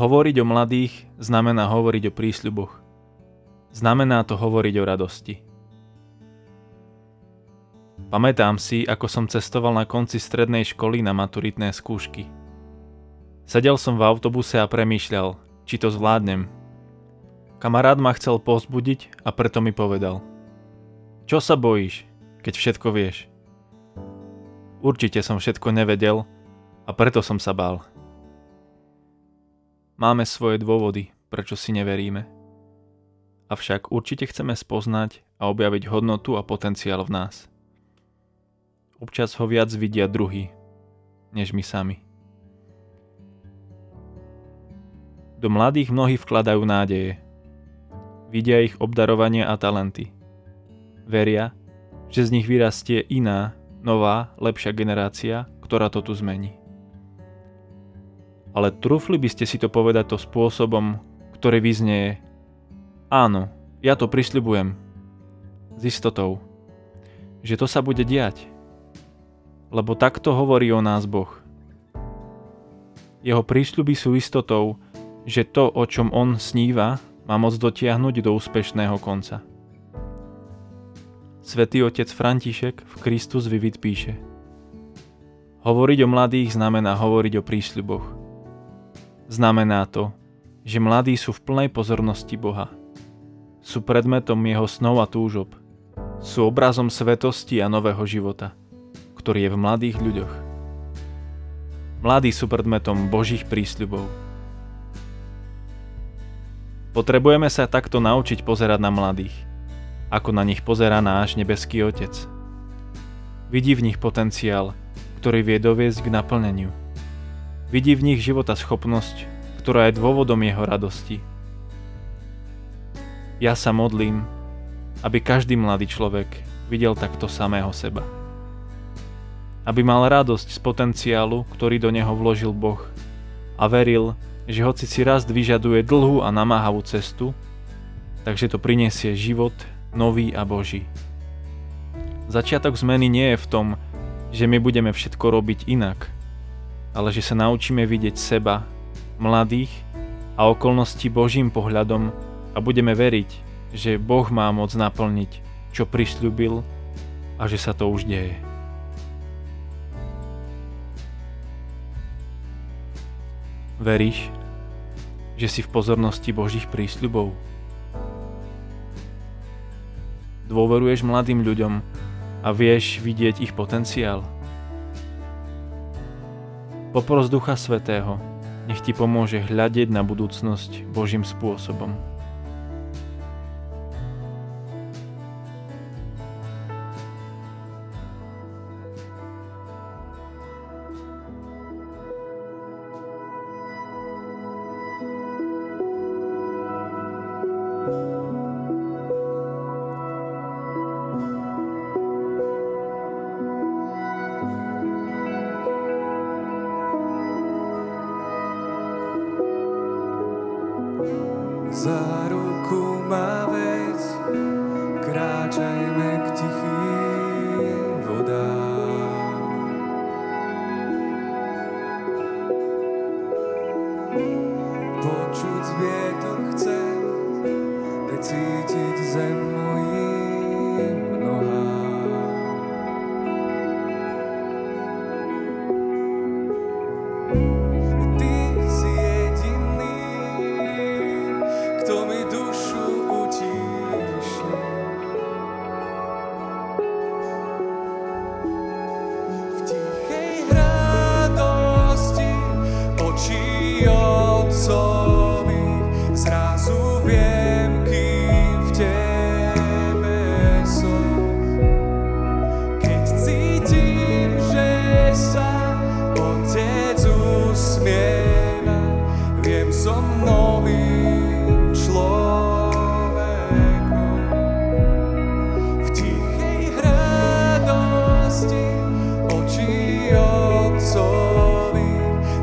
Hovoriť o mladých znamená hovoriť o prísľuboch. Znamená to hovoriť o radosti. Pamätám si, ako som cestoval na konci strednej školy na maturitné skúšky. Sedel som v autobuse a premýšľal, či to zvládnem. Kamarát ma chcel pozbudiť a preto mi povedal. Čo sa bojíš, keď všetko vieš? Určite som všetko nevedel a preto som sa bál. Máme svoje dôvody, prečo si neveríme. Avšak určite chceme spoznať a objaviť hodnotu a potenciál v nás. Občas ho viac vidia druhý, než my sami. Do mladých mnohí vkladajú nádeje. Vidia ich obdarovanie a talenty. Veria, že z nich vyrastie iná, nová, lepšia generácia, ktorá to tu zmení ale trúfli by ste si to povedať to spôsobom, ktorý vyznieje Áno, ja to prisľubujem. S istotou. Že to sa bude diať. Lebo takto hovorí o nás Boh. Jeho prísľuby sú istotou, že to, o čom on sníva, má moc dotiahnuť do úspešného konca. Svetý otec František v Kristus Vivid píše Hovoriť o mladých znamená hovoriť o prísľuboch. Znamená to, že mladí sú v plnej pozornosti Boha. Sú predmetom jeho snov a túžob. Sú obrazom svetosti a nového života, ktorý je v mladých ľuďoch. Mladí sú predmetom Božích prísľubov. Potrebujeme sa takto naučiť pozerať na mladých, ako na nich pozerá náš nebeský Otec. Vidí v nich potenciál, ktorý vie doviesť k naplneniu. Vidí v nich života schopnosť, ktorá je dôvodom jeho radosti. Ja sa modlím, aby každý mladý človek videl takto samého seba. Aby mal radosť z potenciálu, ktorý do neho vložil Boh a veril, že hoci si rast vyžaduje dlhú a namáhavú cestu, takže to prinesie život nový a Boží. Začiatok zmeny nie je v tom, že my budeme všetko robiť inak – ale že sa naučíme vidieť seba, mladých a okolnosti Božím pohľadom a budeme veriť, že Boh má moc naplniť, čo prisľúbil a že sa to už deje. Veríš, že si v pozornosti Božích prísľubov? Dôveruješ mladým ľuďom a vieš vidieť ich potenciál? Popros Ducha Svetého, nech ti pomôže hľadiť na budúcnosť Božím spôsobom. Za ruku ma vec, kráčajme k tichým vodám. Počuť vietor chcem, cítiť zem mojim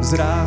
zrazu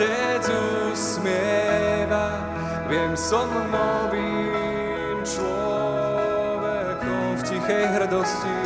Otec usmieva, viem som novým človekom v tichej hrdosti,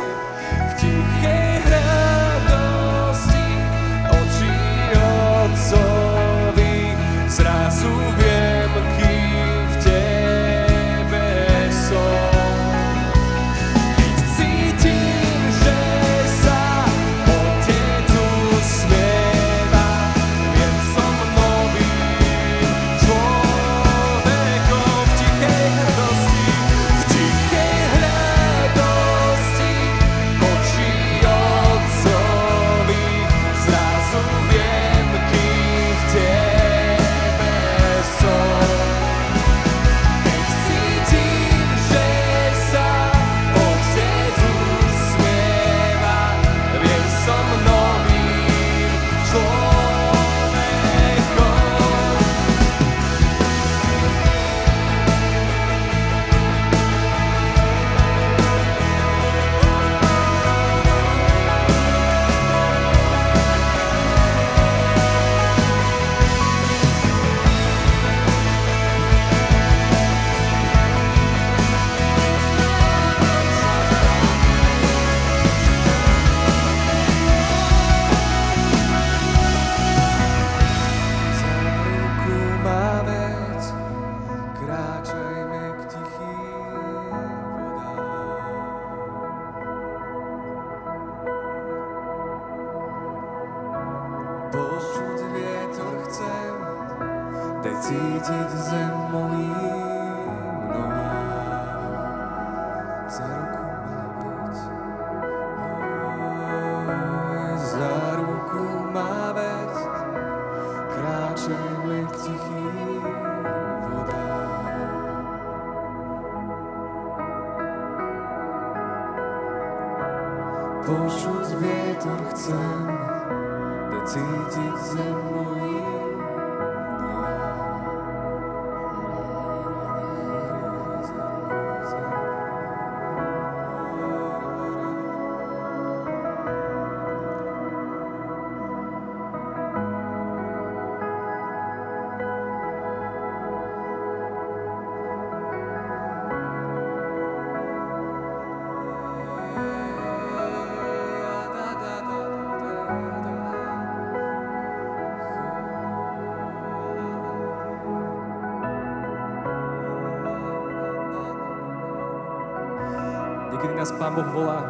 Niekedy nás Pán Boh volá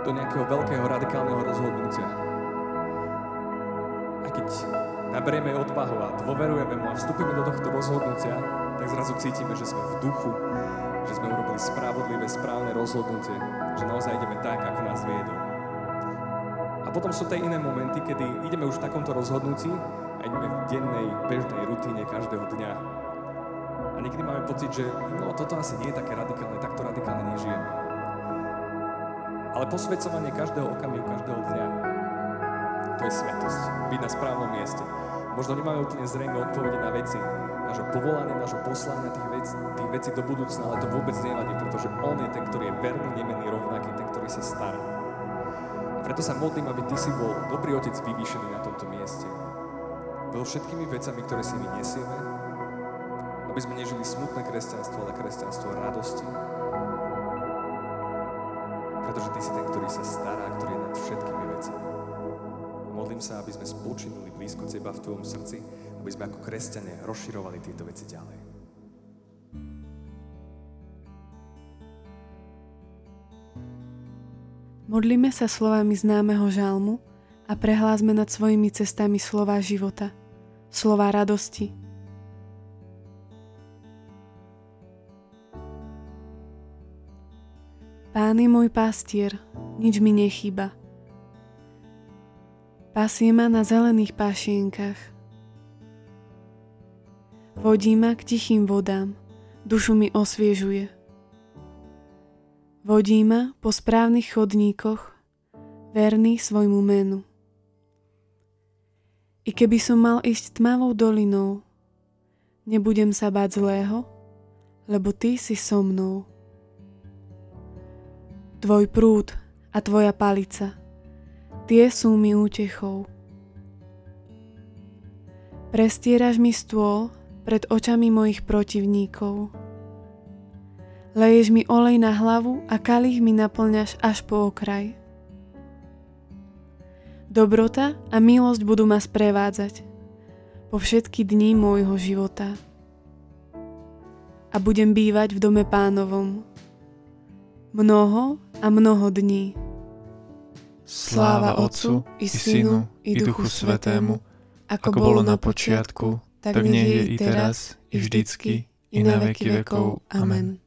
do nejakého veľkého radikálneho rozhodnutia. A keď naberieme odvahu a dôverujeme mu a vstúpime do tohto rozhodnutia, tak zrazu cítime, že sme v duchu, že sme urobili spravodlivé, správne rozhodnutie, že naozaj ideme tak, ako nás viedol. A potom sú tie iné momenty, kedy ideme už v takomto rozhodnutí a ideme v dennej, bežnej rutíne každého dňa. A niekedy máme pocit, že no, toto asi nie je také radikálne, takto radikálne nežijeme. Ale posvedcovanie každého okamihu, každého dňa, to je svetosť. Byť na správnom mieste. Možno nemáme úplne zrejme odpovede na veci, nášho povolania, nášho poslania, tých, vec, tých vecí do budúcna, ale to vôbec nevadí, pretože On je ten, ktorý je verný, nemenný, rovnaký, ten, ktorý sa stará. Preto sa modlím, aby Ty si bol dobrý otec vyvýšený na tomto mieste. Bol všetkými vecami, ktoré si my nesieme, aby sme nežili smutné kresťanstvo, ale kresťanstvo radosti, pretože Ty si ten, ktorý sa stará, ktorý je nad všetkými vecami. Modlím sa, aby sme spočinuli blízko Teba v Tvojom srdci, aby sme ako kresťania rozširovali tieto veci ďalej. Modlíme sa slovami známeho žalmu a prehlásme nad svojimi cestami slova života, slova radosti. Pán je môj pastier, nič mi nechýba. Pasie ma na zelených pášienkach. Vodí ma k tichým vodám, dušu mi osviežuje. Vodí ma po správnych chodníkoch, verný svojmu menu. I keby som mal ísť tmavou dolinou, nebudem sa báť zlého, lebo ty si so mnou. Tvoj prúd a tvoja palica, tie sú mi útechou. Prestieraš mi stôl pred očami mojich protivníkov. Leješ mi olej na hlavu a kalich mi naplňaš až po okraj. Dobrota a milosť budú ma sprevádzať po všetky dní môjho života. A budem bývať v dome pánovom. Mnoho a mnoho dní. Sláva Otcu i Synu i Duchu Svetému, ako bolo na počiatku, tak nech je i teraz, i vždycky, i na veky vekov. Amen.